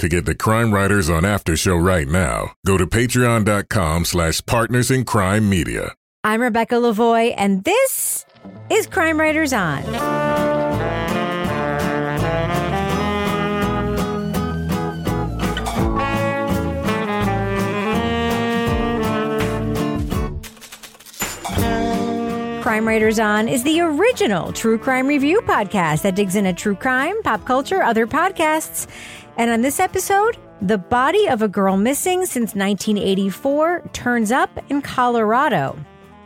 To get the Crime Writers on After Show right now, go to patreon.com slash partners in crime media. I'm Rebecca Lavoie, and this is Crime Writers On. Crime Writers On is the original true crime review podcast that digs into true crime, pop culture, other podcasts. And on this episode, the body of a girl missing since 1984 turns up in Colorado.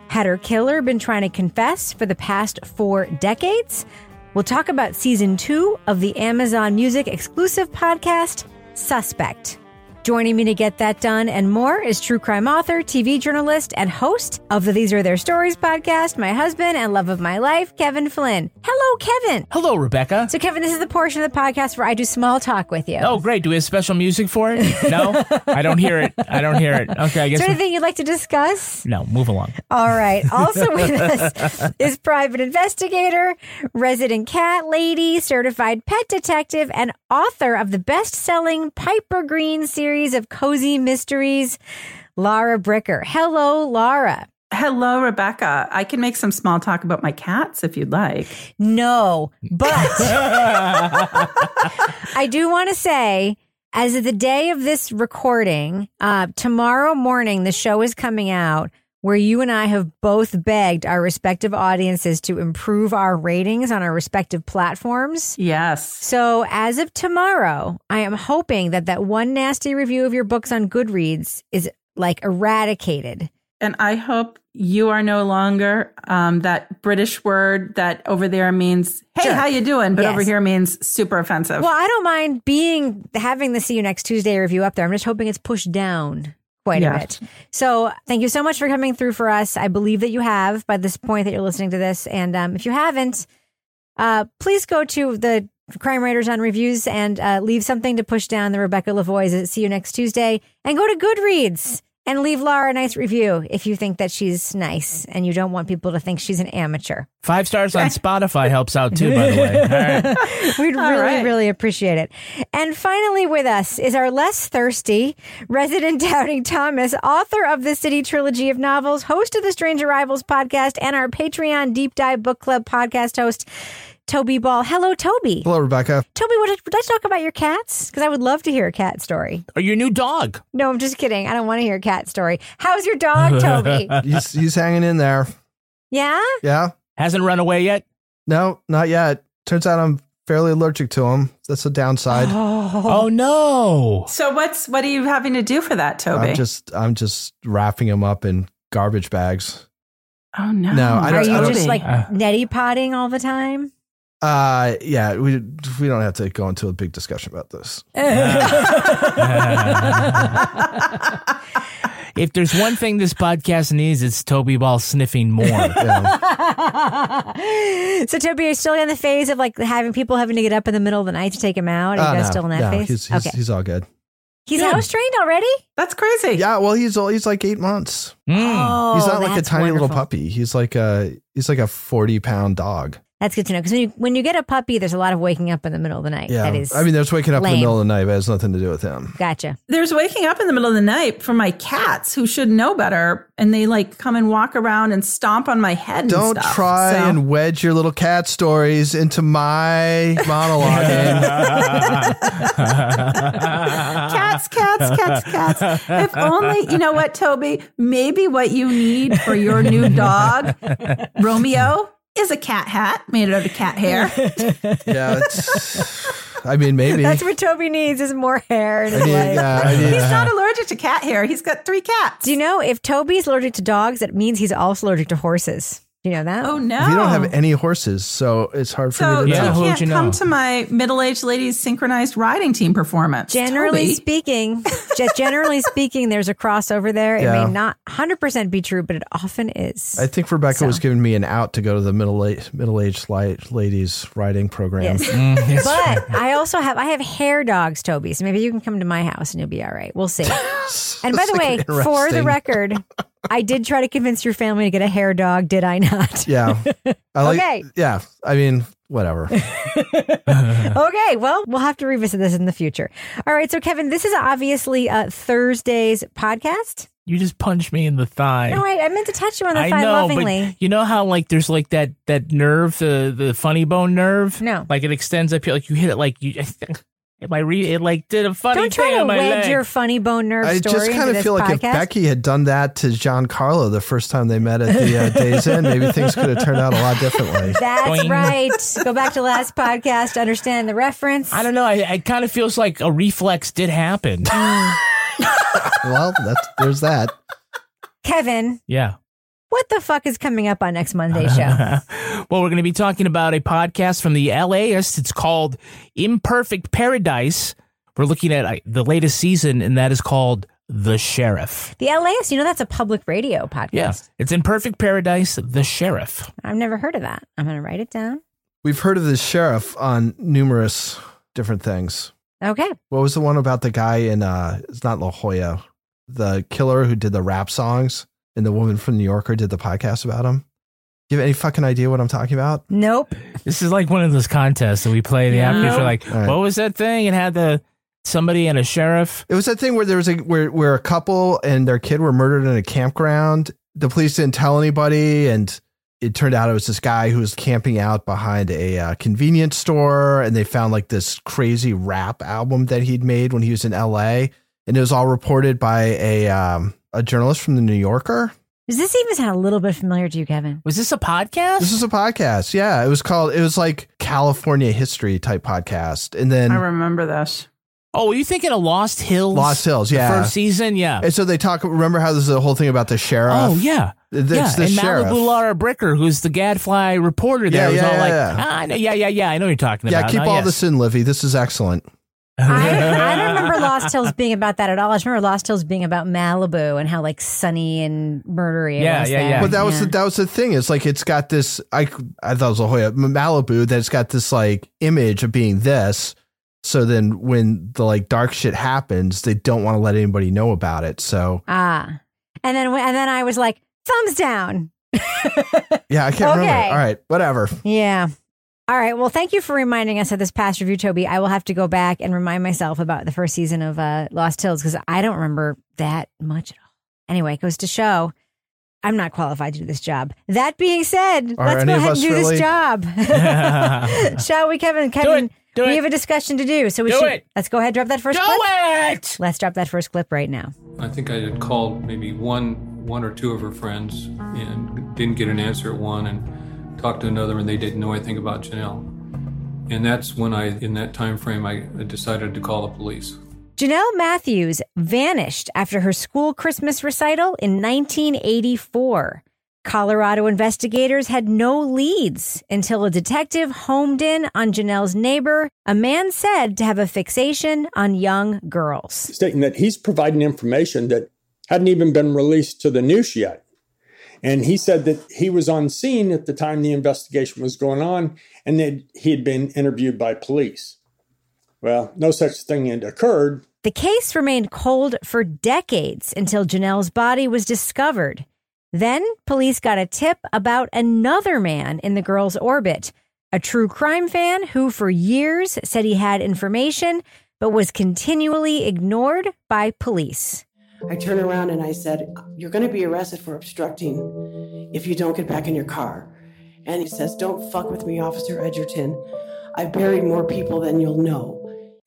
Had her killer been trying to confess for the past four decades? We'll talk about season two of the Amazon Music exclusive podcast, Suspect. Joining me to get that done and more is true crime author, TV journalist, and host of the These Are Their Stories podcast, my husband and love of my life, Kevin Flynn. Hello, Kevin. Hello, Rebecca. So, Kevin, this is the portion of the podcast where I do small talk with you. Oh, great. Do we have special music for it? No? I don't hear it. I don't hear it. Okay, I guess. Is there anything you'd like to discuss? no, move along. All right. Also with us is private investigator, resident cat lady, certified pet detective, and author of the best selling Piper Green series of cozy mysteries, Lara Bricker. Hello, Laura. Hello, Rebecca. I can make some small talk about my cats if you'd like. No, but I do want to say, as of the day of this recording, uh, tomorrow morning, the show is coming out where you and I have both begged our respective audiences to improve our ratings on our respective platforms. Yes. So, as of tomorrow, I am hoping that that one nasty review of your books on Goodreads is like eradicated. And I hope you are no longer um, that British word that over there means, hey, Sure. how you doing? But Yes. over here means super offensive. Well, I don't mind being having the See You Next Tuesday review up there. I'm just hoping it's pushed down quite a bit. So thank you so much for coming through for us. I believe that you have by this point that you're listening to this. And um, if you haven't, uh, please go to the Crime Writers on Reviews and uh, leave something to push down the Rebecca Lavoie's See You Next Tuesday and go to Goodreads. And leave Laura a nice review if you think that she's nice and you don't want people to think she's an amateur. Five stars on Spotify helps out too, by the way. All right. We'd All really, right. really appreciate it. And finally, with us is our less thirsty resident doubting Thomas, author of the City Trilogy of novels, host of the Strange Arrivals podcast, and our Patreon Deep Dive Book Club podcast host, Toby Ball. Hello, Toby. Hello, Rebecca. Toby, would, would I talk about your cats? Because I would love to hear a cat story. Or your new dog. No, I'm just kidding. I don't want to hear a cat story. How's your dog, Toby? He's, he's hanging in there. yeah? Yeah. Hasn't run away yet? No, not yet. Turns out I'm fairly allergic to him. That's a downside. Oh, no. so what's what are you having to do for that, Toby? I'm just I'm just wrapping him up in garbage bags. oh no. No, I Are don't- you I don't- just like Uh. neti potting all the time? Uh yeah, we we don't have to go into a big discussion about this. If there's one thing this podcast needs, it's Toby Ball sniffing more. Yeah. so Toby, you're you still in the phase of like having people having to get up in the middle of the night to take him out? Are you Uh, guys no, still in that no, phase? He's he's, okay, he's all good. he's Good. house trained already. That's crazy. Yeah, well he's all he's like eight months. Mm. Oh, he's not like a that's tiny little puppy. He's like a he's like a forty pound dog. That's good to know because when you when you get a puppy, there's a lot of waking up in the middle of the night. Yeah. That is, I mean, there's waking up in the middle of the night, but it has nothing to do with him. gotcha. There's waking up in the middle of the night for my cats who should know better, and they like come and walk around and stomp on my head. Don't stuff. try So- and wedge your little cat stories into my monologuing. cats, cats, cats, cats. If only, you know what, Toby? Maybe what you need for your new dog, Romeo, is a cat hat made out of cat hair. yeah. It's, I mean, maybe. That's what Toby needs is more hair in his I need, life. yeah, I need, He's not allergic to cat hair. He's got three cats. Do you know if Toby's allergic to dogs, it means he's also allergic to horses. Do you know that? Oh no! we don't have any horses, so it's hard for So me to Yeah, you know. who would can't you come to my middle-aged ladies synchronized riding team performance. Generally Toby. speaking, just generally speaking, there's a crossover there. It Yeah. may not 100% be true, but it often is. I think Rebecca So. was giving me an out to go to the middle middle aged ladies riding program. Yes. Mm, it's. But I also have I have hair dogs, Toby. So maybe you can come to my house and you'll be all right. We'll see. And by the way, for the record, I did try to convince your family to get a hair dog. Did I not? Yeah. I like, Okay. Yeah. I mean, whatever. okay, well, we'll have to revisit this in the future. All right, so Kevin, this is obviously uh, Thursday's podcast. You just punched me in the thigh. No, I, I meant to touch you on the I thigh know, lovingly. but you know how like there's like that that nerve, the the funny bone nerve. No. like it extends up here. Like you hit it, like you. If I read it, like did a funny Don't try thing to on wedge leg. your funny bone nerve I story just kind of this feel like if. Becky had done that to Giancarlo the first time they met at the uh, Days Inn, maybe things could have turned out a lot differently. That's Boing. right. Go back to last podcast understand the reference. I don't know. I, it kind of feels like a reflex did happen. well, that's there's that. Kevin, yeah. What the fuck is coming up on next Monday's show? well, we're going to be talking about a podcast from the LAist. It's called Imperfect Paradise. We're looking at uh, the latest season, and that is called The Sheriff. the LAist, you know that's a public radio podcast. Yeah, it's Imperfect Paradise, The Sheriff. I've never heard of that. I'm going to write it down. We've heard of the sheriff on numerous different things. Okay. What was the one about the guy in uh it's not La Jolla, the killer who did the rap songs and the woman from New Yorker did the podcast about him? Do you have any fucking idea what I'm talking about? Nope. This is like one of those contests that we play the Yeah. after. For like, All right. what was that thing? It had the somebody and a sheriff. It was that thing where there was a where where a couple and their kid were murdered in a campground. The police didn't tell anybody, and it turned out it was this guy who was camping out behind a uh, convenience store, and they found like this crazy rap album that he'd made when he was in L.A. And it was all reported by a um, a journalist from the New Yorker. Does this even sound a little bit familiar to you, Kevin? Was this a podcast? This is a podcast. Yeah, it was called. It was like California history type podcast, and then I remember this. oh, were you thinking of Lost Hills? Lost Hills. The Yeah, first season. Yeah. and so they talk. Remember how there's a whole thing about the sheriff? Oh yeah. It's yeah, the and sheriff. Malibu Laura Bricker, who's the Gadfly reporter there, Yeah, was yeah, all yeah, like, yeah. "Ah, I know, yeah, yeah, yeah, I know what you're talking Yeah, about. keep now, all yes. this in, Livy. This is excellent. I, I don't remember Lost Hills being about that at all. I just remember Lost Hills being about Malibu and how like sunny and murdery it Yeah, was yeah, there. yeah. But that was Yeah. the, that was the thing. It's like it's got this. I I thought it was La Jolla, Malibu. That it's got this like image of being this. So then when the like dark shit happens, they don't want to let anybody know about it. So ah, and then and then I was like thumbs down. yeah, I can't remember. All right, whatever. Yeah. All right. Well, thank you for reminding us of this past review, Toby. I will have to go back and remind myself about the first season of uh, Lost Hills because I don't remember that much at all. Anyway, it goes to show I'm not qualified to do this job. That being said, Are let's go ahead and do really? this job. Shall we, Kevin? Kevin, Do we it. have a discussion to do. So we Do should it. let's go ahead and drop that first Do clip. it! Let's drop that first clip right now. I think I had called maybe one, one or two of her friends and didn't get an answer at one, and talked to another, and they didn't know anything about Jonelle. And that's when I, in that time frame, I decided to call the police. Jonelle Matthews vanished after her school Christmas recital in 1984. Colorado investigators had no leads until a detective homed in on Jonelle's neighbor, a man said to have a fixation on young girls. stating that he's providing information that hadn't even been released to the news yet. And he said that he was on scene at the time the investigation was going on and that he had been interviewed by police. Well, no such thing had occurred. The case remained cold for decades until Jonelle's body was discovered. Then police got a tip about another man in the girl's orbit, a true crime fan who for years said he had information but was continually ignored by police. I turned around and I said, You're going to be arrested for obstructing if you don't get back in your car. And he says, Don't fuck with me, Officer Edgerton. I've buried more people than you'll know.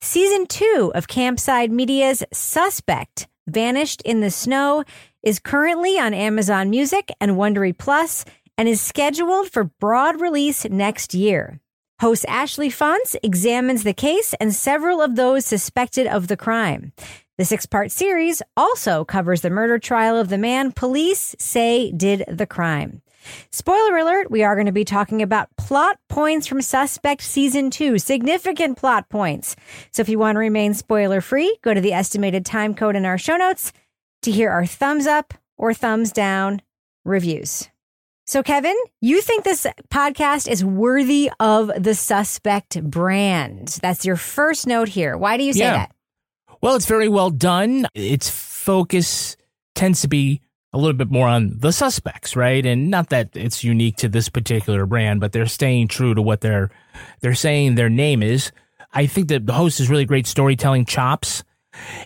Season two of Campside Media's Suspect Vanished in the Snow is currently on Amazon Music and Wondery Plus and is scheduled for broad release next year. Host Ashley Fantz examines the case and several of those suspected of the crime. The six part series also covers the murder trial of the man police say did the crime. Spoiler alert, we are going to be talking about plot points from Suspect Season 2, significant plot points. So if you want to remain spoiler free, go to the estimated time code in our show notes to hear our thumbs up or thumbs down reviews. So, Kevin, you think this podcast is worthy of the Suspect brand? That's your first note here. Why do you say Yeah. that? Well, it's very well done. Its focus tends to be a little bit more on the suspects, right? And not that it's unique to this particular brand, but they're staying true to what they're they're saying their name is. I think that the host has really great storytelling chops.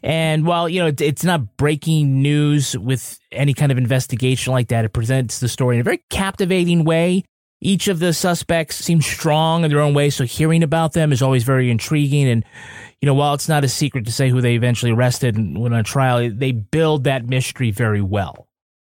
And while you know it's not breaking news with any kind of investigation like that, it presents the story in a very captivating way. Each of the suspects seems strong in their own way, so hearing about them is always very intriguing. And you know, while it's not a secret to say who they eventually arrested and went on trial, they build that mystery very well.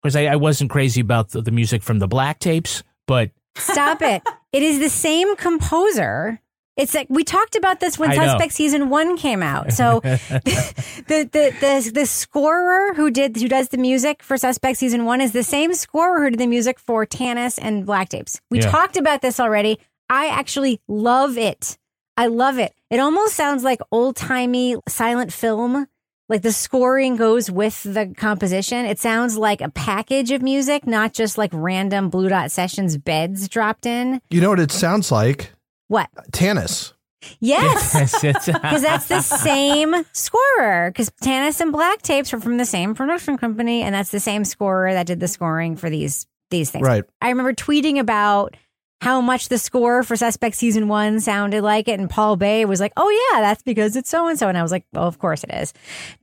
Because I, I wasn't crazy about the, the music from the Black Tapes, but Stop it. It is the same composer. It's like we talked about this when I know. Suspect season one came out. So the, the the the scorer who did who does the music for Suspect season one is the same scorer who did the music for Tanis and Black Tapes. We Yeah. talked about this already. I actually love it. I love it. It almost sounds like old timey silent film. Like the scoring goes with the composition. It sounds like a package of music, not just like random Blue Dot Sessions beds dropped in. You know what it sounds like? What? Tanis. Yes. Yes, Because uh, that's the same scorer. Because Tanis and Black Tapes are from the same production company, and that's the same scorer that did the scoring for these these things. Right. I remember tweeting about how much the score for Suspect Season One sounded like it, and Paul Bae was like, "Oh yeah, that's because it's so and so," and I was like, "Well, of course it is."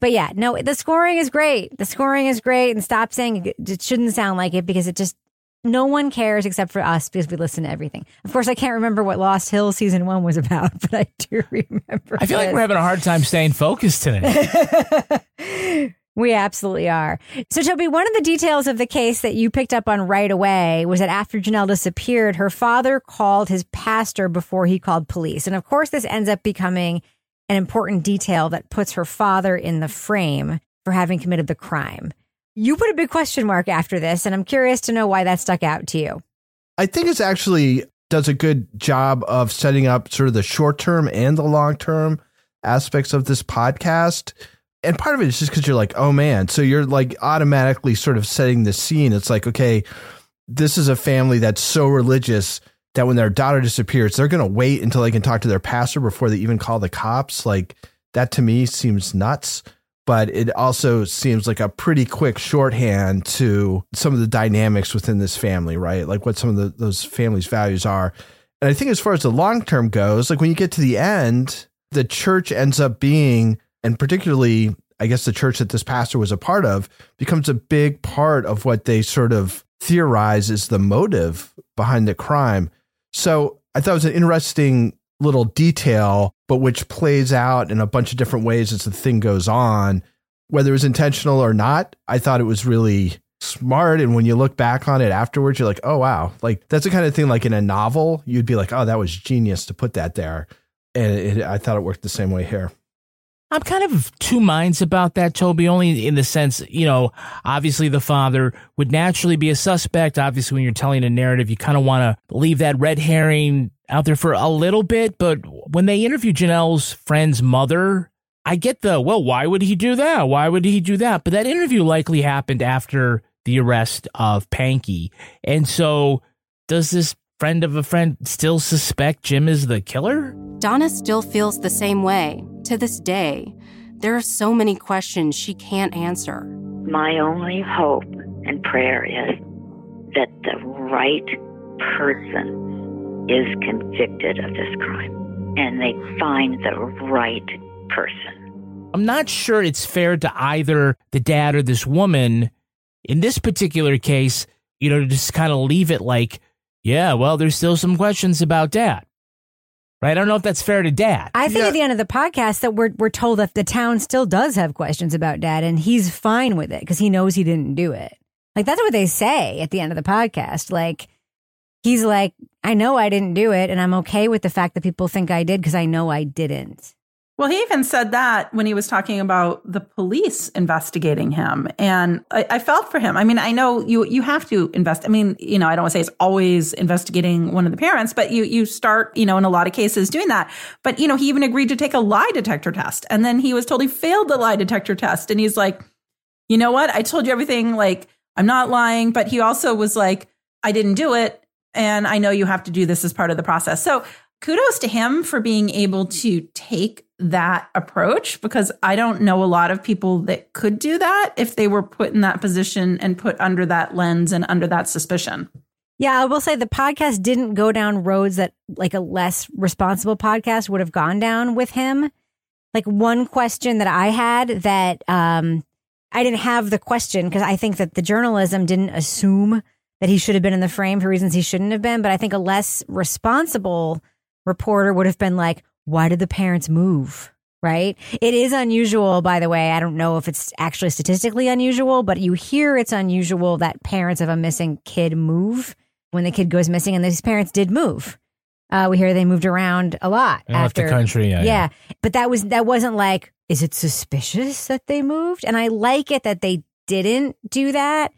But yeah, no, the scoring is great. The scoring is great, and stop saying it, it shouldn't sound like it because it just no one cares except for us because we listen to everything. Of course, I can't remember what Lost Hill season one was about, but I do remember. I feel like we're having a hard time staying focused today. We absolutely are. So, Toby, one of the details of the case that you picked up on right away was that after Jonelle disappeared, her father called his pastor before he called police. And of course, this ends up becoming an important detail that puts her father in the frame for having committed the crime. You put a big question mark after this, and I'm curious to know why that stuck out to you. I think it's actually does a good job of setting up sort of the short term and the long term aspects of this podcast. And part of it is just because you're like, oh man. So you're like automatically sort of setting the scene. It's like, okay, this is a family that's so religious that when their daughter disappears, they're going to wait until they can talk to their pastor before they even call the cops. Like that to me seems nuts. But it also seems like a pretty quick shorthand to some of the dynamics within this family, right? Like what some of the, those families' values are. And I think as far as the long term goes, like when you get to the end, the church ends up being, and particularly, I guess the church that this pastor was a part of, becomes a big part of what they sort of theorize is the motive behind the crime. So I thought it was an interesting little detail, but which plays out in a bunch of different ways as the thing goes on. Whether it was intentional or not, I thought it was really smart. And when you look back on it afterwards, you're like, oh, wow. Like that's the kind of thing like in a novel, you'd be like, oh, that was genius to put that there. And it, I thought it worked the same way here. I'm kind of two minds about that, Toby, only in the sense, you know, obviously the father would naturally be a suspect. Obviously, when you're telling a narrative, you kind of want to leave that red herring out there for a little bit. But when they interview Jonelle's friend's mother, I get the, well, why would he do that? Why would he do that? But that interview likely happened after the arrest of Pankey. And so does this friend of a friend still suspect Jim is the killer? Donna still feels the same way to this day. There are so many questions she can't answer. My only hope and prayer is that the right person is convicted of this crime and they find the right person. I'm not sure it's fair to either the dad or this woman in this particular case, you know, to just kind of leave it like, yeah, well, there's still some questions about dad. Right? I don't know if that's fair to dad. I think at the end of the podcast that we're we're told that the town still does have questions about dad and he's fine with it because he knows he didn't do it. Like that's what they say at the end of the podcast. Like he's like, I know I didn't do it and I'm okay with the fact that people think I did because I know I didn't. Well, he even said that when he was talking about the police investigating him. And I, I, felt for him. I mean, I know you you have to invest. I mean, you know, I don't want to say it's always investigating one of the parents, but you you start, you know, in a lot of cases doing that. But, you know, he even agreed to take a lie detector test. And then he was told he failed the lie detector test. And he's like, you know what? I told you everything. Like, I'm not lying. But he also was like, I didn't do it. And I know you have to do this as part of the process. So kudos to him for being able to take that approach because I don't know a lot of people that could do that if they were put in that position and put under that lens and under that suspicion. Yeah, I will say the podcast didn't go down roads that like a less responsible podcast would have gone down with him. Like one question that I had that um I didn't have the question because I think that the journalism didn't assume that he should have been in the frame for reasons he shouldn't have been, but I think a less responsible reporter would have been like, why did the parents move? Right? It is unusual, by the way. I don't know if it's actually statistically unusual, but you hear it's unusual that parents of a missing kid move when the kid goes missing, and these parents did move. Uh, we hear they moved around a lot They left the after country, yeah, yeah. but that was that wasn't like, is it suspicious that they moved? And I like it that they didn't do that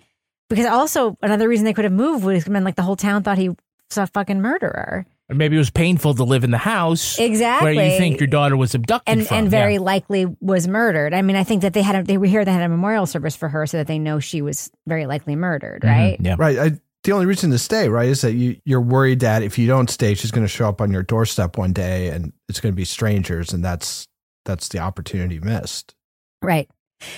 because also another reason they could have moved would have been like the whole town thought he was a fucking murderer. Or maybe it was painful to live in the house Exactly. where you think your daughter was abducted and from. and very yeah. likely was murdered. I mean, I think that they had a, they were here. They had a memorial service for her, so that they know she was very likely murdered. Mm-hmm. Right? Yeah. Right. I, the only reason to stay, right, is that you, you're worried that if you don't stay, she's going to show up on your doorstep one day and it's going to be strangers. And that's, that's the opportunity missed. Right.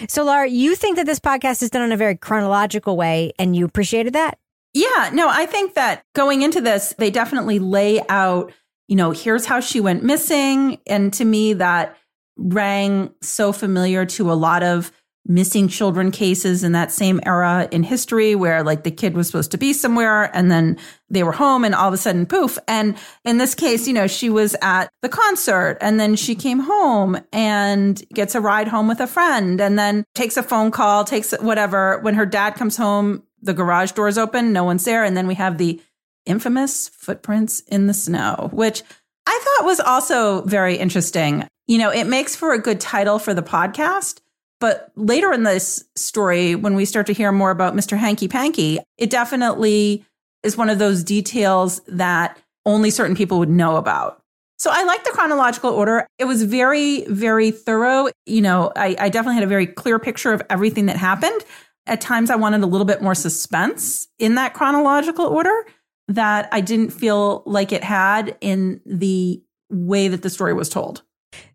So, Laura, you think that this podcast is done in a very chronological way, and you appreciated that? Yeah, no, I think that going into this, they definitely lay out, you know, here's how she went missing. And to me, that rang so familiar to a lot of missing children cases in that same era in history where like the kid was supposed to be somewhere and then they were home and all of a sudden poof and in this case you know she was at the concert and then she came home and gets a ride home with a friend and then takes a phone call takes whatever when her dad comes home the garage doors open no one's there and then we have the infamous footprints in the snow which I thought was also very interesting. You know, it makes for a good title for the podcast. But later in this story, when we start to hear more about Mr. Hanky Panky, it definitely is one of those details that only certain people would know about. So I like the chronological order. It was very, very thorough. You know, I, I definitely had a very clear picture of everything that happened. At times, I wanted a little bit more suspense in that chronological order that I didn't feel like it had in the way that the story was told.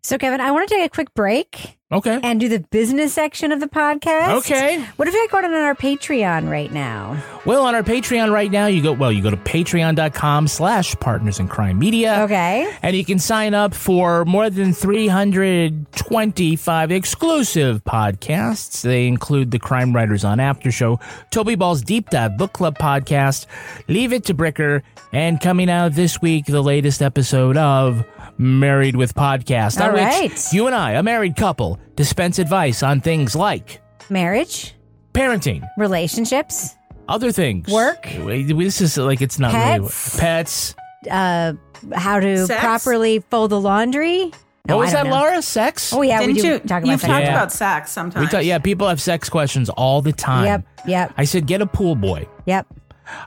So, Kevin, I want to take a quick break. Okay. And do the business section of the podcast. Okay. What if I go on our Patreon right now? Well, on our Patreon right now, you go, well, you go to patreon.com slash partners in crime media. Okay. And you can sign up for more than 325 exclusive podcasts. They include the Crime Writers on After Show, Toby Ball's Deep Dive Book Club podcast, Leave It to Bricker, and coming out this week, the latest episode of Married with Podcast, All right. which you and I, a married couple, dispense advice on things like Marriage, parenting, relationships, other things, Work. This is like it's not really Pets. pets. uh, how to Sex? properly fold the laundry. No, what was that, know. Laura? Sex? Oh, yeah, Didn't we do you? talk You've about talked sex. Yeah. about sex sometimes. We talk, yeah, people have sex questions all the time. Yep, yep, I said, get a pool boy. yep.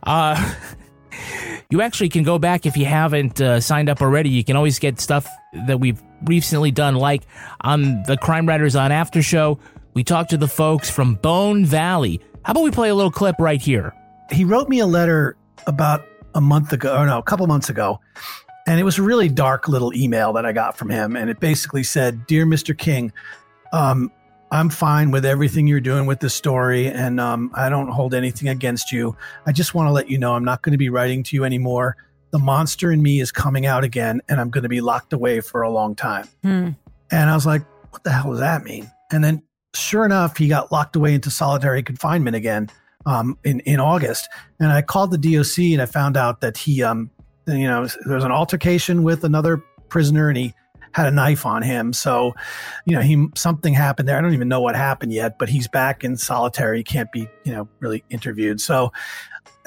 Uh, you actually can go back if you haven't uh, signed up already. You can always get stuff that we've recently done, like on the Crime Writers on After Show. We talked to the folks from Bone Valley. How about we play a little clip right here? he wrote me a letter about a month ago, or no, a couple months ago. And it was a really dark little email that I got from him. And it basically said, Dear Mr. King, um, I'm fine with everything you're doing with the story, and um, I don't hold anything against you. I just want to let you know I'm not going to be writing to you anymore. the monster in me is coming out again and I'm going to be locked away for a long time. Hmm. And I was like, what the hell does that mean? And then sure enough, he got locked away into solitary confinement again um, in, in August. And I called the DOC and I found out that he, um, you know, there was an altercation with another prisoner and he had a knife on him. So, you know, he something happened there. I don't even know what happened yet, but he's back in solitary. He can't be, you know, really interviewed. So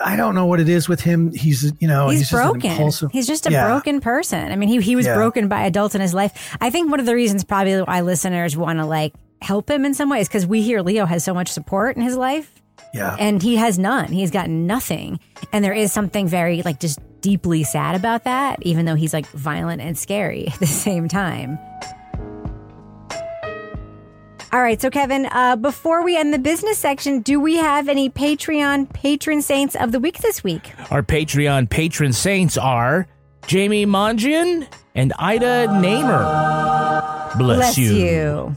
I don't know what it is with him. He's, you know, he's, he's, just broken. impulsive- He's just a Yeah. broken person. I mean, he, he was Yeah. broken by adults in his life. I think one of the reasons probably why listeners want to like help him in some ways because we hear Leo has so much support in his life. Yeah. And he has none. He's got nothing. And there is something very like just deeply sad about that, even though he's like violent and scary at the same time. All right, so Kevin, uh, before we end the business section, do we have any Patreon patron saints of the week this week? Our Patreon patron saints are Jamie Mongian and Ida Namer. Bless, you. you.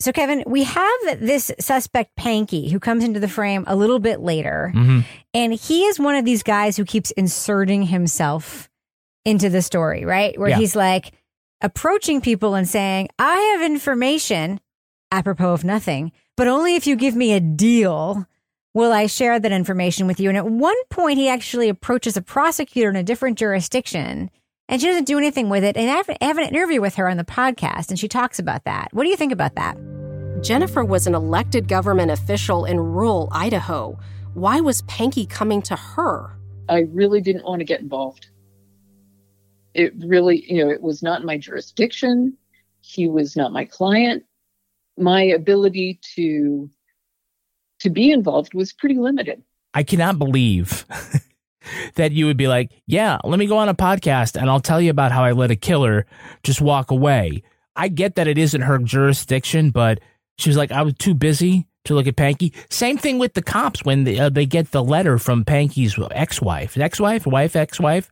So, Kevin, we have this suspect, Pankey, who comes into the frame a little bit later. Mm-hmm. And he is one of these guys who keeps inserting himself into the story, right? Where Yeah. he's like approaching people and saying, I have information apropos of nothing, but only if you give me a deal will I share that information with you. And at one point, he actually approaches a prosecutor in a different jurisdiction and she doesn't do anything with it. And I have, I have an interview with her on the podcast and she talks about that. What do you think about that? Jennifer was an elected government official in rural Idaho. Why was Pankey coming to her? I really didn't want to get involved. It really, you know, it was not my jurisdiction. He was not my client. My ability to to be involved was pretty limited. I cannot believe that you would be like, yeah, let me go on a podcast and I'll tell you about how I let a killer just walk away. I get that it isn't her jurisdiction, but she was like, I was too busy to look at Pankey. Same thing with the cops when they, uh, they get the letter from Pankey's ex-wife, ex-wife, wife, ex-wife.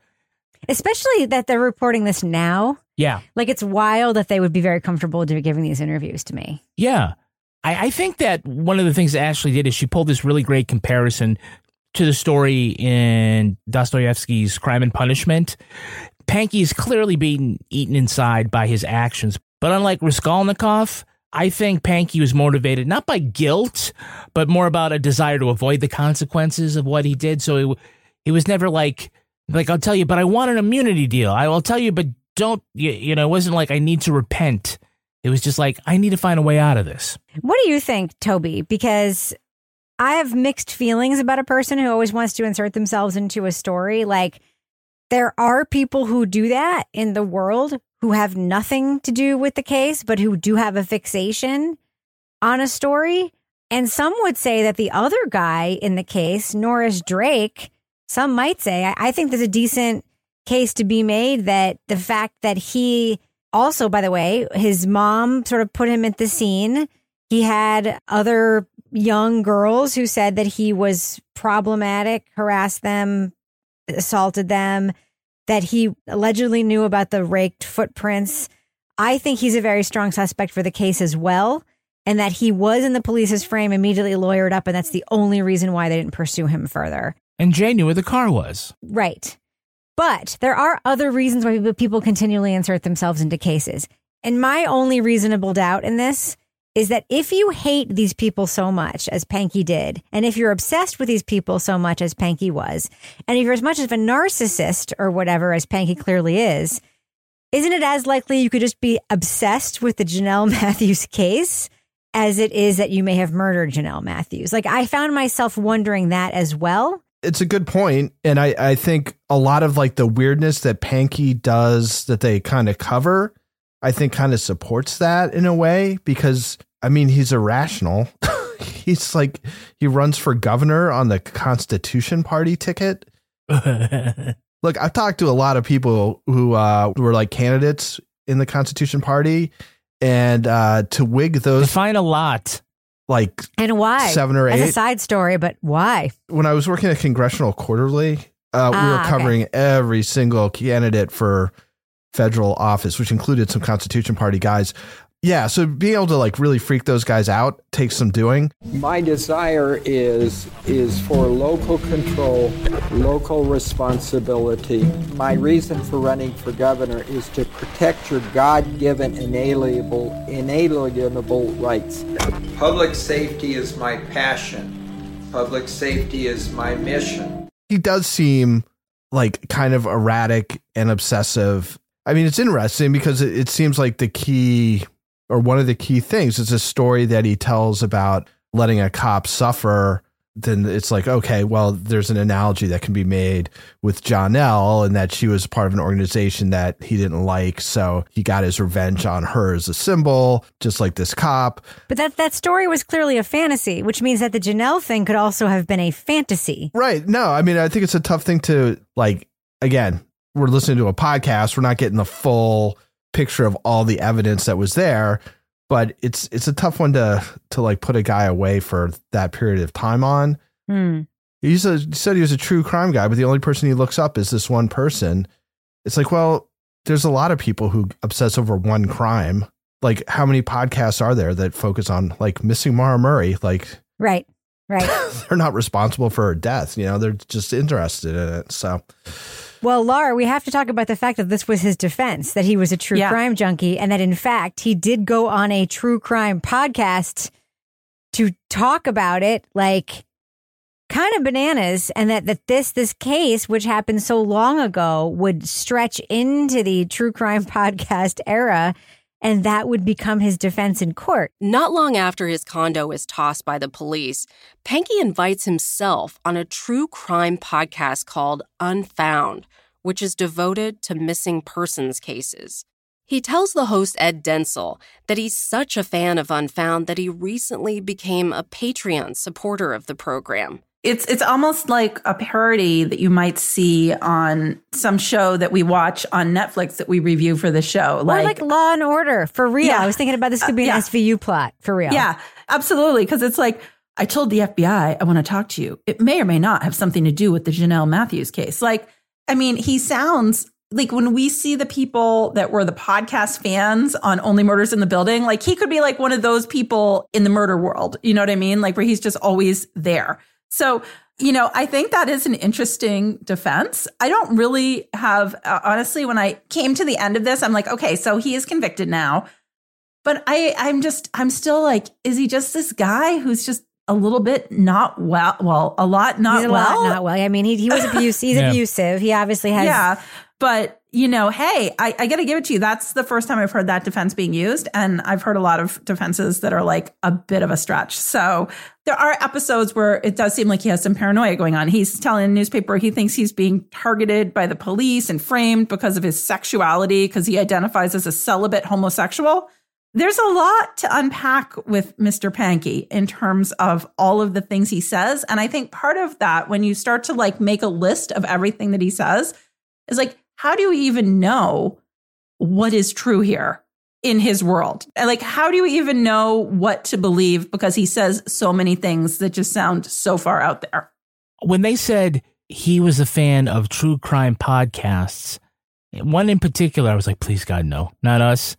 Especially that they're reporting this now. Yeah. Like it's wild that they would be very comfortable to giving these interviews to me. Yeah. I, I think that one of the things that Ashley did is she pulled this really great comparison to the story in Dostoevsky's Crime and Punishment. Pankey is clearly being eaten inside by his actions. But unlike Raskolnikov, I think Pankey was motivated not by guilt, but more about a desire to avoid the consequences of what he did. So he, it was never like, like, I'll tell you, but I want an immunity deal. I will tell you, but don't, you, you know, it wasn't like I need to repent. It was just like, I need to find a way out of this. What do you think, Toby? Because I have mixed feelings about a person who always wants to insert themselves into a story. Like, there are people who do that in the world who have nothing to do with the case, but who do have a fixation on a story. And some would say that the other guy in the case, Norris Drake, some might say, I, think there's a decent case to be made that the fact that he also, by the way, his mom sort of put him at the scene. He had other young girls who said that he was problematic, harassed them, assaulted them, that he allegedly knew about the raked footprints. I think he's a very strong suspect for the case as well. and that he was in the police's frame, immediately lawyered up, and that's the only reason why they didn't pursue him further. And Jay knew where the car was. Right. But there are other reasons why people- people continually insert themselves into cases. And my only reasonable doubt in this is that if you hate these people so much as Pankey did, and if you're obsessed with these people so much as Pankey was, and if you're as much of a narcissist or whatever as Pankey clearly is, isn't it as likely you could just be obsessed with the Jonelle Matthews case as it is that you may have murdered Jonelle Matthews? Like I found myself wondering that as well. it's a good point and I, I think a lot of like the weirdness that pankey does that they kind of cover i think kind of supports that in a way because i mean he's irrational he's like he runs for governor on the constitution party ticket look i've talked to a lot of people who uh were like candidates in the constitution party and uh to wig those find a lot like And why? seven or As eight a side story, but why? when I was working at Congressional Quarterly, uh, we Ah, were okay. covering every single candidate for federal office, which included some Constitution Party guys. Yeah, so being able to like really freak those guys out takes some doing. My desire is is for local control, local responsibility. My reason for running for governor is to protect your God-given inalienable inalienable rights. Public safety is my passion. Public safety is my mission. He does seem like kind of erratic and obsessive. I mean, it's interesting because it, it seems like the key or one of the key things is a story that he tells about letting a cop suffer. Then it's like, okay, well, there's an analogy that can be made with Jonelle and that she was part of an organization that he didn't like. So he got his revenge on her as a symbol, just like this cop. But that that story was clearly a fantasy, which means that the Jonelle thing could also have been a fantasy. Right. No, I mean, I think it's a tough thing to like, again, we're listening to a podcast. We're not getting the full picture of all the evidence that was there, but it's, it's a tough one to, to like put a guy away for that period of time on. Hmm. He's a, he said he was a true crime guy, but the only person he looks up is this one person. It's like, well, there's a lot of people who obsess over one crime. Like, how many podcasts are there that focus on like missing Maura Murray? Like, Right. Right. they're not responsible for her death. You know, they're just interested in it. So, Well, Laura, we have to talk about the fact that this was his defense, that he was a true Yeah. crime junkie, and that in fact he did go on a true crime podcast to talk about it, like kind of bananas, and that, that this this case, which happened so long ago, would stretch into the true crime podcast era, and that would become his defense in court. Not long after his condo is tossed by the police, Pankey invites himself on a true crime podcast called Unfound, which is devoted to missing persons cases. He tells the host Ed Densel that he's such a fan of Unfound that he recently became a Patreon supporter of the program. It's it's almost like a parody that you might see on some show that we watch on Netflix that we review for the show. or like Law and Order for real. Yeah. I was thinking about this could be an yeah. SVU plot for real. Yeah, absolutely. Because it's like, I told the FBI I want to talk to you. It may or may not have something to do with the Jonelle Matthews case. Like, I mean, he sounds like when we see the people that were the podcast fans on Only Murders in the Building, like he could be like one of those people in the murder world. You know what I mean? Like where he's just always there. So, you know, I think that is an interesting defense. I don't really have, uh, honestly, when I came to the end of this, I'm like, okay, so he is convicted now. But I, I'm just, I'm still like, is he just this guy who's just a little bit not well? Well, a lot not He's a well. lot not well. I mean, he, he was abusive. He's Yeah. abusive. He obviously has. Yeah. But, you know, hey, I, I got to give it to you. That's the first time I've heard that defense being used. And I've heard a lot of defenses that are like a bit of a stretch. So there are episodes where it does seem like he has some paranoia going on. He's telling a newspaper he thinks he's being targeted by the police and framed because of his sexuality, because he identifies as a celibate homosexual. There's a lot to unpack with Mr. Pankey in terms of all of the things he says. And I think part of that, when you start to like make a list of everything that he says, is like, how do you even know what is true here in his world? Like, how do you even know what to believe because he says so many things that just sound so far out there? when they said he was a fan of true crime podcasts, one in particular, I was like, please God, no, not us.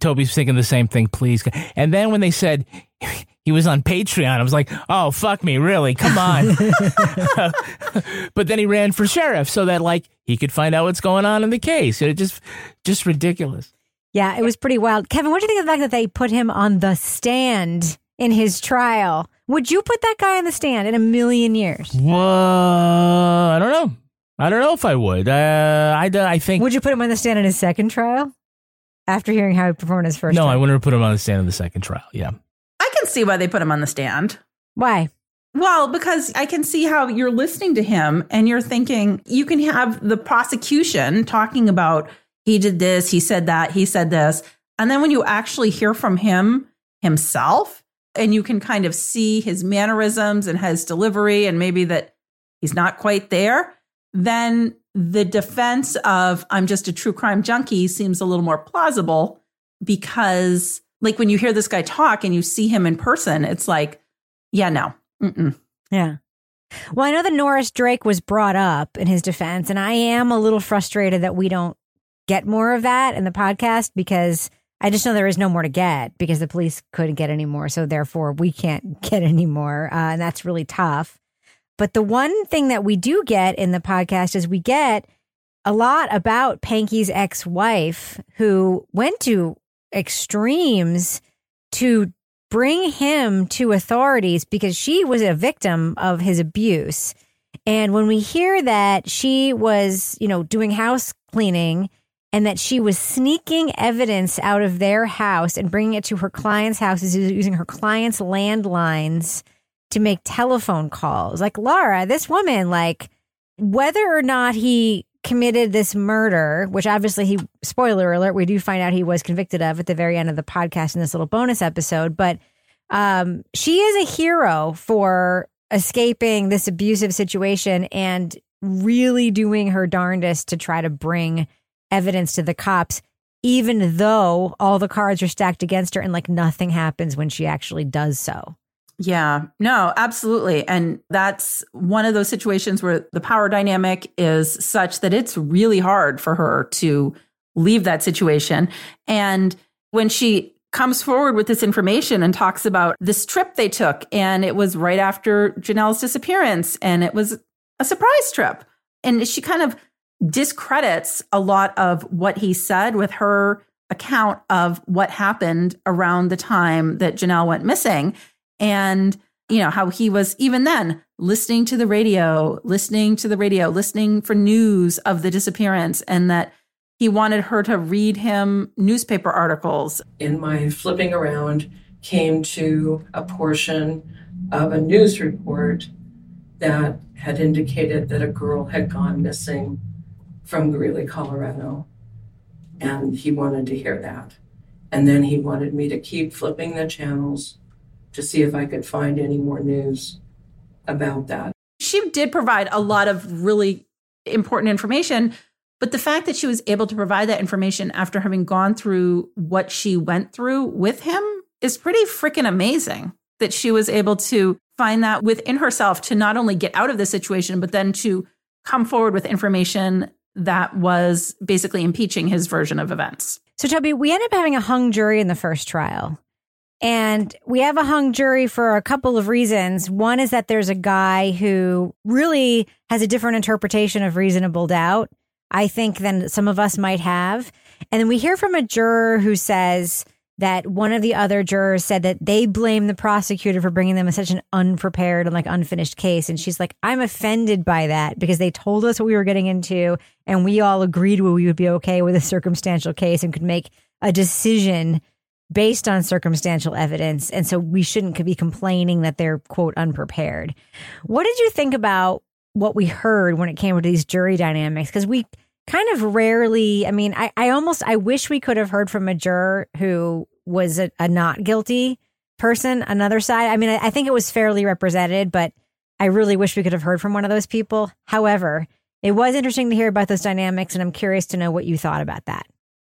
Toby's thinking the same thing, please. And then when they said he was on Patreon, I was like, oh, fuck me, really? Come on. but then he ran for sheriff so that, like, he could find out what's going on in the case. It just, just ridiculous. Yeah, it was pretty wild. Kevin, what do you think of the fact that they put him on the stand in his trial? Would you put that guy on the stand in a million years? Well, I don't know. I don't know if I would. Uh, I, I think. Would you put him on the stand in his second trial? After hearing how he performed his first No, trial? I wouldn't have put him on the stand in the second trial. Yeah. I can see why they put him on the stand. Why? Well, because I can see how you're listening to him and you're thinking you can have the prosecution talking about he did this, he said that, he said this. And then when you actually hear from him himself and you can kind of see his mannerisms and his delivery and maybe that he's not quite there, then the defense of I'm just a true crime junkie seems a little more plausible because like when you hear this guy talk and you see him in person, it's like, yeah, no. Mm-mm. Yeah. Well, I know that Norris Drake was brought up in his defense, and I am a little frustrated that we don't get more of that in the podcast because I just know there is no more to get because the police couldn't get any more. So therefore, we can't get any more. Uh, and that's really tough. But the one thing that we do get in the podcast is we get a lot about Pankey's ex wife who went to extremes to bring him to authorities because she was a victim of his abuse. And when we hear that she was, you know, doing house cleaning and that she was sneaking evidence out of their house and bringing it to her clients' houses using her clients' landlines to make telephone calls. Like Lara, this woman, like whether or not he committed this murder, which obviously he spoiler alert, we do find out he was convicted of at the very end of the podcast in this little bonus episode, but um she is a hero for escaping this abusive situation and really doing her darndest to try to bring evidence to the cops even though all the cards are stacked against her and like nothing happens when she actually does so. Yeah, no, absolutely. And that's one of those situations where the power dynamic is such that it's really hard for her to leave that situation. And when she comes forward with this information and talks about this trip they took, and it was right after Jonelle's disappearance, and it was a surprise trip. And she kind of discredits a lot of what he said with her account of what happened around the time that Janelle went missing and you know how he was even then listening to the radio listening to the radio listening for news of the disappearance and that he wanted her to read him newspaper articles in my flipping around came to a portion of a news report that had indicated that a girl had gone missing from Greeley, Colorado. And he wanted to hear that. And then he wanted me to keep flipping the channels to see if I could find any more news about that. she did provide a lot of really important information but the fact that she was able to provide that information after having gone through what she went through with him is pretty freaking amazing that she was able to find that within herself to not only get out of the situation but then to come forward with information that was basically impeaching his version of events So, Toby, we ended up having a hung jury in the first trial. And we have a hung jury for a couple of reasons. One is that there's a guy who really has a different interpretation of reasonable doubt, I think, than some of us might have. And then we hear from a juror who says that one of the other jurors said that they blame the prosecutor for bringing them such an unprepared and like unfinished case. And she's like, I'm offended by that because they told us what we were getting into and we all agreed we would be okay with a circumstantial case and could make a decision based on circumstantial evidence. And so we shouldn't be complaining that they're, quote, unprepared. What did you think about what we heard when it came to these jury dynamics? Because we kind of rarely, I mean, I, I almost, I wish we could have heard from a juror who was a, a not guilty person, another side. I mean, I, I think it was fairly represented, but I really wish we could have heard from one of those people. However, it was interesting to hear about those dynamics, and I'm curious to know what you thought about that.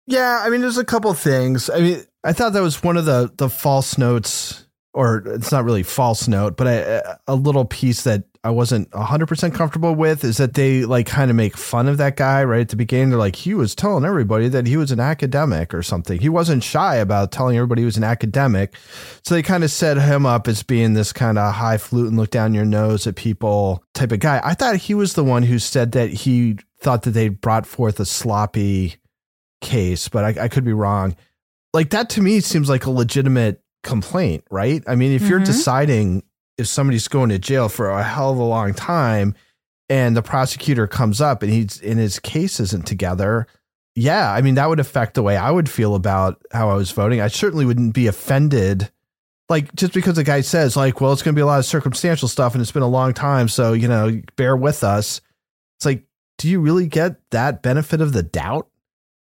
Yeah, I mean, there's a couple things. I mean, I thought that was one of the the false notes or it's not really false note, but a, a little piece that I wasn't 100% comfortable with is that they like kind of make fun of that guy right at the beginning. They're like, he was telling everybody that he was an academic or something. He wasn't shy about telling everybody he was an academic. So they kind of set him up as being this kind of high flute and look down your nose at people type of guy. I thought he was the one who said that he thought that they brought forth a sloppy case, but I, I could be wrong. Like that to me seems like a legitimate complaint, right? I mean, if mm-hmm. you're deciding if somebody's going to jail for a hell of a long time and the prosecutor comes up and he's in his case isn't together, yeah, I mean, that would affect the way I would feel about how I was voting. I certainly wouldn't be offended. Like, just because the guy says, like, well, it's going to be a lot of circumstantial stuff and it's been a long time. So, you know, bear with us. It's like, do you really get that benefit of the doubt?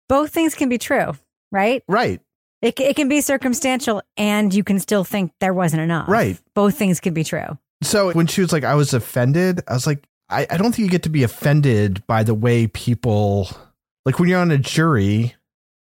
Both things can be true, right? Right. It, it can be circumstantial and you can still think there wasn't enough. Right. Both things can be true. So when she was like, I was offended, I was like, I, I don't think you get to be offended by the way people, like when you're on a jury,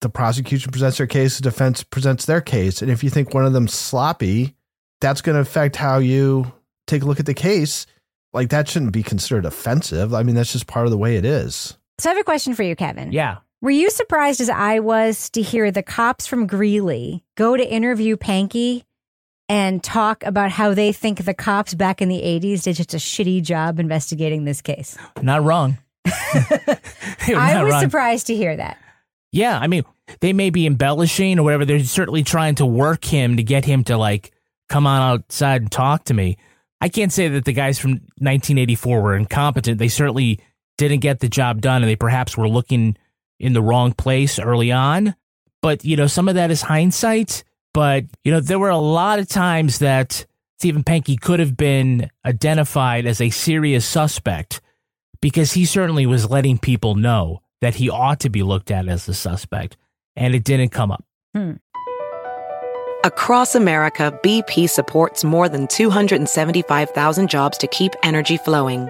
the prosecution presents their case, the defense presents their case. And if you think one of them's sloppy, that's going to affect how you take a look at the case. Like that shouldn't be considered offensive. I mean, that's just part of the way it is. So I have a question for you, Kevin. Yeah. Were you surprised as I was to hear the cops from Greeley go to interview Pankey and talk about how they think the cops back in the 80s did just a shitty job investigating this case? Not wrong. I was wrong. surprised to hear that. Yeah, I mean, they may be embellishing or whatever. They're certainly trying to work him to get him to like come on outside and talk to me. I can't say that the guys from 1984 were incompetent. They certainly didn't get the job done and they perhaps were looking in the wrong place early on. But, you know, some of that is hindsight. But, you know, there were a lot of times that Stephen Pankey could have been identified as a serious suspect because he certainly was letting people know that he ought to be looked at as a suspect, and it didn't come up. Hmm. Across America, BP supports more than 275,000 jobs to keep energy flowing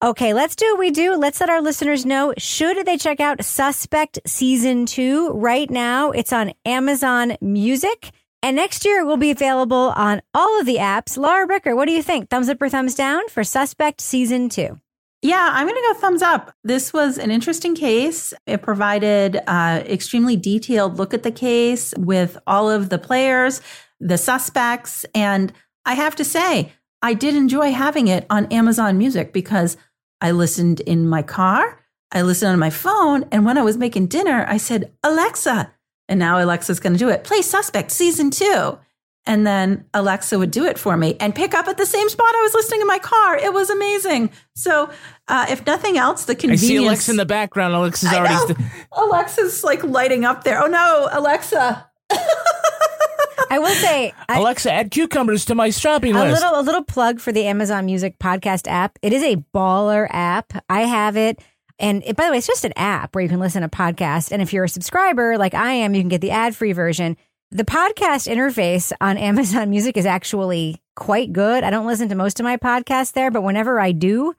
Okay, let's do what we do. Let's let our listeners know should they check out Suspect Season 2 right now. It's on Amazon Music. And next year it will be available on all of the apps. Lara Bricker, what do you think? Thumbs up or thumbs down for Suspect Season 2? Yeah, I'm going to go thumbs up. This was an interesting case. It provided uh, extremely detailed look at the case with all of the players, the suspects, and I have to say, I did enjoy having it on Amazon Music because I listened in my car, I listened on my phone, and when I was making dinner, I said, Alexa, and now Alexa's going to do it. Play Suspect season two. And then Alexa would do it for me and pick up at the same spot I was listening in my car. It was amazing. So, uh, if nothing else, the convenience. I see Alexa in the background. Alexa's already. St- Alexa's like lighting up there. Oh no, Alexa. I will say, I, Alexa, add cucumbers to my shopping a list. little a little plug for the Amazon Music podcast app. It is a baller app. I have it. And it, by the way, it's just an app where you can listen to podcasts. And if you're a subscriber like I am, you can get the ad free version. The podcast interface on Amazon Music is actually quite good. I don't listen to most of my podcasts there, but whenever I do,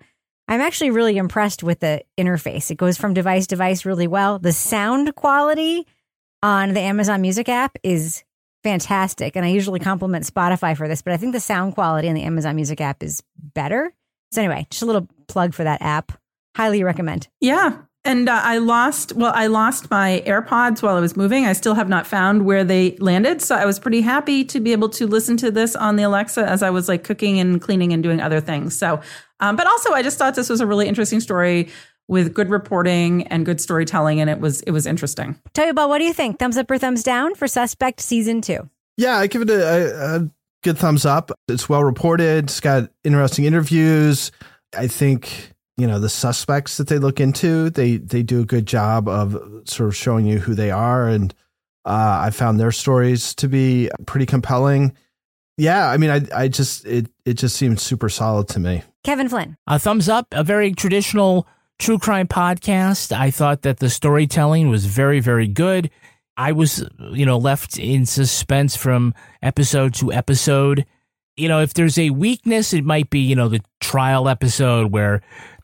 I'm actually really impressed with the interface. It goes from device to device really well. The sound quality on the Amazon Music app is fantastic. And I usually compliment Spotify for this, but I think the sound quality in the Amazon Music app is better. So, anyway, just a little plug for that app. Highly recommend. Yeah. And uh, I lost, well, I lost my AirPods while I was moving. I still have not found where they landed. So I was pretty happy to be able to listen to this on the Alexa as I was like cooking and cleaning and doing other things. So, um, but also I just thought this was a really interesting story with good reporting and good storytelling. And it was, it was interesting. Toby Ball, what do you think? Thumbs up or thumbs down for Suspect season two? Yeah, I give it a, a, a good thumbs up. It's well reported. It's got interesting interviews. I think you know the suspects that they look into they they do a good job of sort of showing you who they are and uh, i found their stories to be pretty compelling yeah i mean i i just it it just seemed super solid to me kevin flynn a thumbs up a very traditional true crime podcast i thought that the storytelling was very very good i was you know left in suspense from episode to episode you know, if there's a weakness, it might be, you know, the trial episode where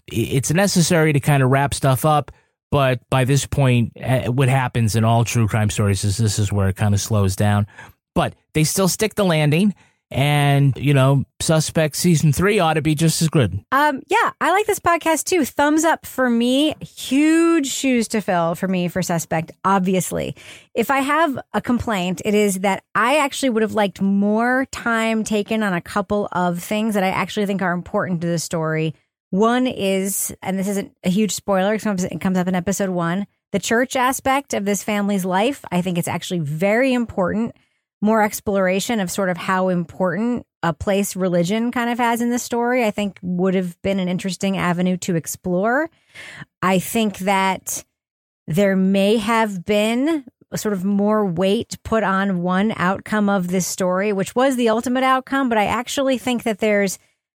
it's necessary to kind of wrap stuff up. But by this point, eh, what happens in all true crime stories is this is where it kind of slows down. But they still stick the landing. And, you know, Suspect season three ought to be just as good. Um, yeah, I like this podcast too. Thumbs up for me. Huge shoes to fill for me for Suspect, obviously. If I have a complaint, it is that I actually would have liked more time taken on a couple of things that I actually think are important to the story. One is, and this isn't a huge spoiler, it comes, up in episode one, the church aspect of this family's life. I think it's actually very important more exploration of sort of how important a place religion kind of has in the story, I think would have been an interesting avenue to explore. I think that there may have been sort of more weight put on one outcome of this story, which was the ultimate outcome. But I actually think that there's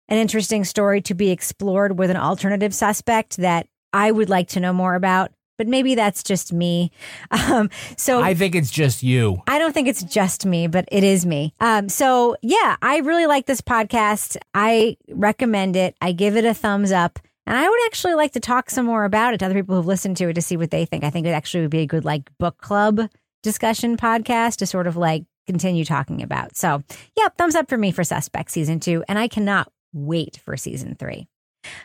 an interesting story to be explored with an alternative suspect that I would like to know more about but maybe that's just me. Um, so I think it's just you. I don't think it's just me, but it is me. Um, so yeah, I really like this podcast. I recommend it. I give it a thumbs up. And I would actually like to talk some more about it to other people who've listened to it to see what they think. I think it actually would be a good like book club discussion podcast to sort of like continue talking about. So yeah, thumbs up for me for Suspect season two. And I cannot wait for season three.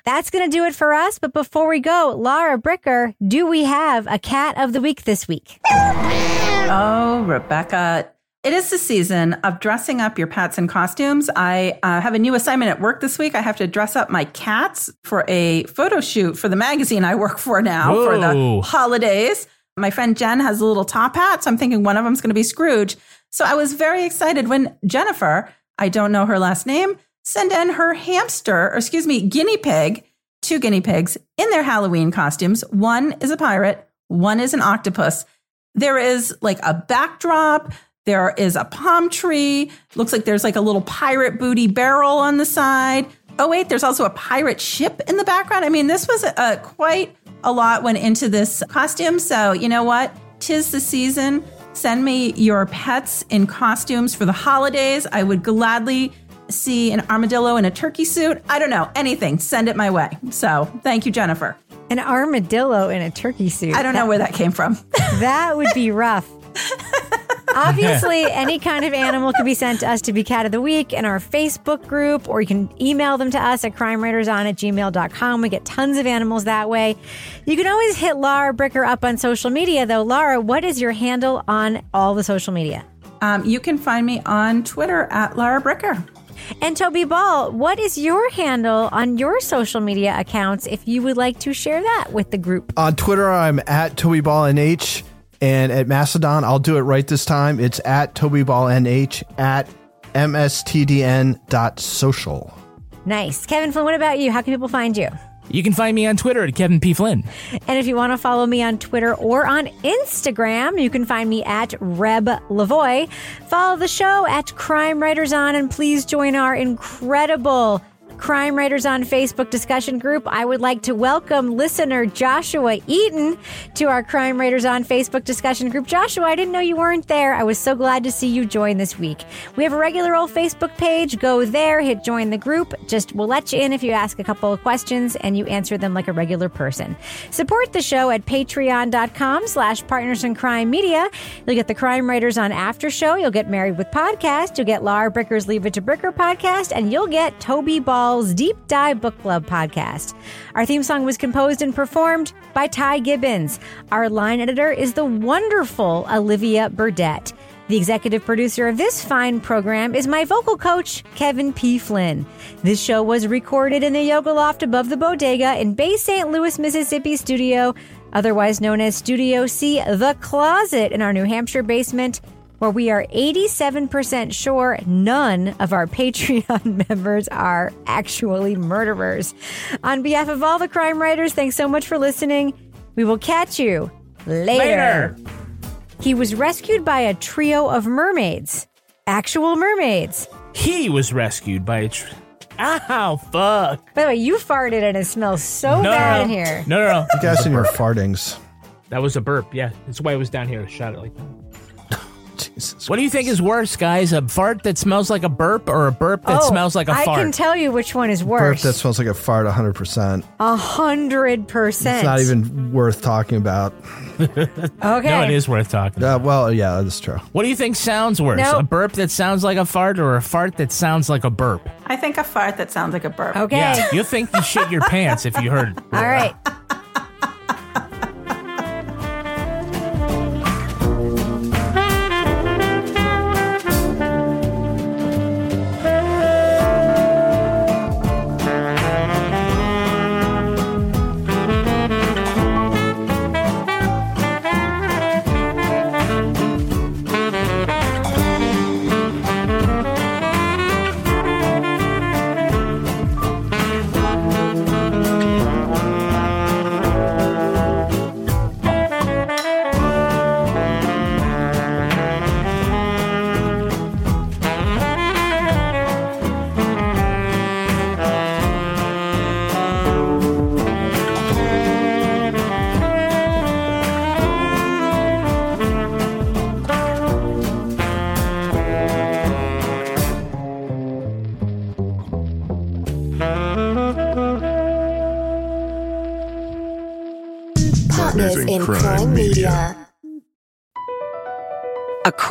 That's going to do it for us. But before we go, Lara Bricker, do we have a cat of the week this week? Oh, Rebecca. It is the season of dressing up your pets in costumes. I uh, have a new assignment at work this week. I have to dress up my cats for a photo shoot for the magazine I work for now Whoa. for the holidays. My friend Jen has a little top hat, so I'm thinking one of them's going to be Scrooge. So I was very excited when Jennifer, I don't know her last name, send in her hamster, or excuse me, guinea pig, two guinea pigs in their Halloween costumes. One is a pirate, one is an octopus. There is like a backdrop. There is a palm tree. Looks like there's like a little pirate booty barrel on the side. Oh, wait, there's also a pirate ship in the background. I mean, this was a, a quite a lot went into this costume. So, you know what? Tis the season. Send me your pets in costumes for the holidays. I would gladly see an armadillo in a turkey suit. I don't know, anything, send it my way. So thank you, Jennifer. An armadillo in a turkey suit. I don't know where that came from. that would be rough. Obviously, any kind of animal can be sent to us to be cat of the week in our Facebook group, or you can email them to us at crimewriterson at gmail.com. We get tons of animals that way. You can always hit Lara Bricker up on social media, though. Lara, what is your handle on all the social media? Um, you can find me on Twitter at Lara Bricker. And Toby Ball, what is your handle on your social media accounts if you would like to share that with the group? On Twitter, I'm at Toby Ball NH. And at Mastodon, I'll do it right this time. It's at Toby Ball NH at mstdn.social. Nice. Kevin Flynn, what about you? How can people find you? You can find me on Twitter at Kevin P. Flynn. And if you want to follow me on Twitter or on Instagram, you can find me at Reb Lavoie. Follow the show at Crime Writers On, and please join our incredible Crime Writers on Facebook discussion group. I would like to welcome listener Joshua Eaton to our Crime Writers on Facebook discussion group. Joshua, I didn't know you weren't there. I was so glad to see you join this week. We have a regular old Facebook page. Go there, hit join the group. Just we'll let you in if you ask a couple of questions and you answer them like a regular person. Support the show at patreon.com slash partners in crime media. You'll get the Crime Writers on After Show. You'll get Married with Podcast. You'll get Lara Bricker's Leave It to Bricker podcast. And you'll get Toby Deep Dive Book Club podcast. Our theme song was composed and performed by Ty Gibbons. Our line editor is the wonderful Olivia Burdett. The executive producer of this fine program is my vocal coach, Kevin P. Flynn. This show was recorded in the Yoga Loft above the Bodega in Bay St. Louis, Mississippi studio, otherwise known as Studio C, The Closet, in our New Hampshire basement, where we are 87% sure none of our Patreon members are actually murderers. On behalf of all the crime writers, thanks so much for listening. We will catch you later. Later. He was rescued by a trio of mermaids. Actual mermaids. He was rescued by a. Tr- Ow, fuck. By the way, you farted and it smells so No, bad no, in here. No, no, no. I'm guessing your fartings. That was a burp. Yeah, that's why it was down here. I shot it like that. What do you think is worse, guys? A fart that smells like a burp or a burp that Oh, smells like a I fart? I can tell you which one is worse. Burp worse. that smells like a fart 100%. A hundred It's not even worth talking about. Okay. No, it is worth talking. Uh, well, yeah, that's true. What do you think sounds worse? No. A burp that sounds like a fart or a fart that sounds like a burp? I think a fart that sounds like a burp. Okay. Yeah, you'll think you shit your pants if you heard it. All right.